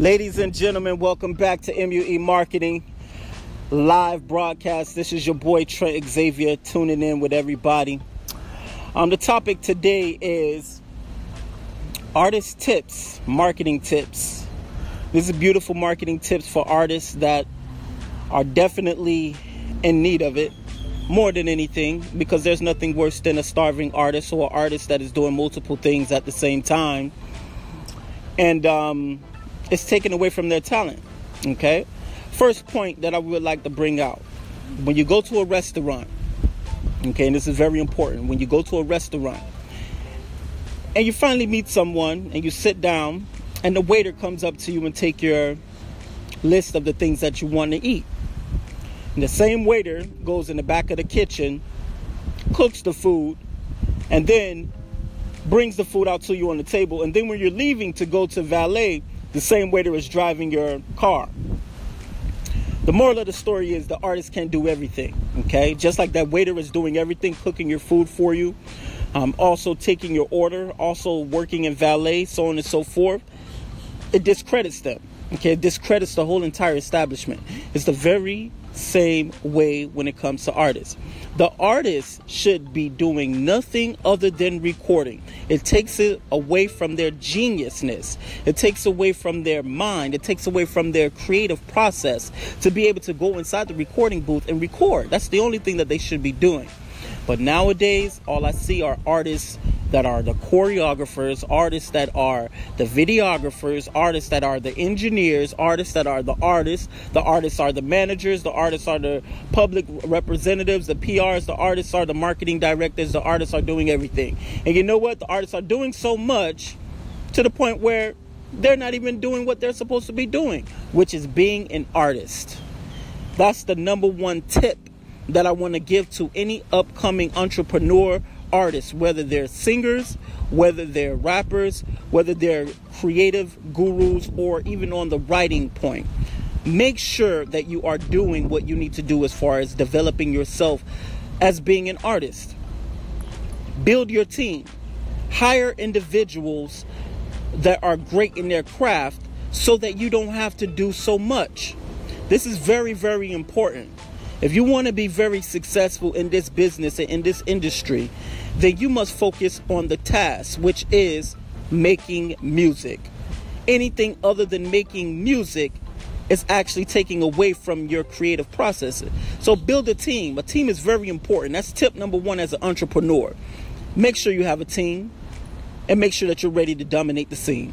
Ladies and gentlemen, welcome back to MUE Marketing live broadcast. This is your boy Trent Xavier tuning in with everybody. Um, the topic today is artist tips, marketing tips. This is beautiful marketing tips for artists that are definitely in need of it more than anything because there's nothing worse than a starving artist or an artist that is doing multiple things at the same time. And um, it's taken away from their talent. Okay? First point that I would like to bring out when you go to a restaurant, okay, and this is very important. When you go to a restaurant and you finally meet someone and you sit down, and the waiter comes up to you and take your list of the things that you want to eat. And the same waiter goes in the back of the kitchen, cooks the food, and then brings the food out to you on the table. And then when you're leaving to go to valet, the same waiter is driving your car. The moral of the story is the artist can't do everything, okay? Just like that waiter is doing everything, cooking your food for you, um, also taking your order, also working in valet, so on and so forth. It discredits them, okay? It discredits the whole entire establishment. It's the very same way when it comes to artists. The artist should be doing nothing other than recording. It takes it away from their geniusness. It takes away from their mind. It takes away from their creative process to be able to go inside the recording booth and record. That's the only thing that they should be doing. But nowadays, all I see are artists that are the choreographers, artists that are the videographers, artists that are the engineers, artists that are the artists, the artists are the managers, the artists are the public representatives, the PRs, the artists are the marketing directors, the artists are doing everything. And you know what? The artists are doing so much to the point where they're not even doing what they're supposed to be doing, which is being an artist. That's the number one tip that I want to give to any upcoming entrepreneur artists, whether they're singers, whether they're rappers, whether they're creative gurus, or even on the writing point. Make sure that you are doing what you need to do as far as developing yourself as being an artist. Build your team, hire individuals that are great in their craft so that you don't have to do so much. This is very, very important. If you want to be very successful in this business and in this industry, then you must focus on the task, which is making music. Anything other than making music is actually taking away from your creative process. So build a team. A team is very important. That's tip number one as an entrepreneur. Make sure you have a team and make sure that you're ready to dominate the scene.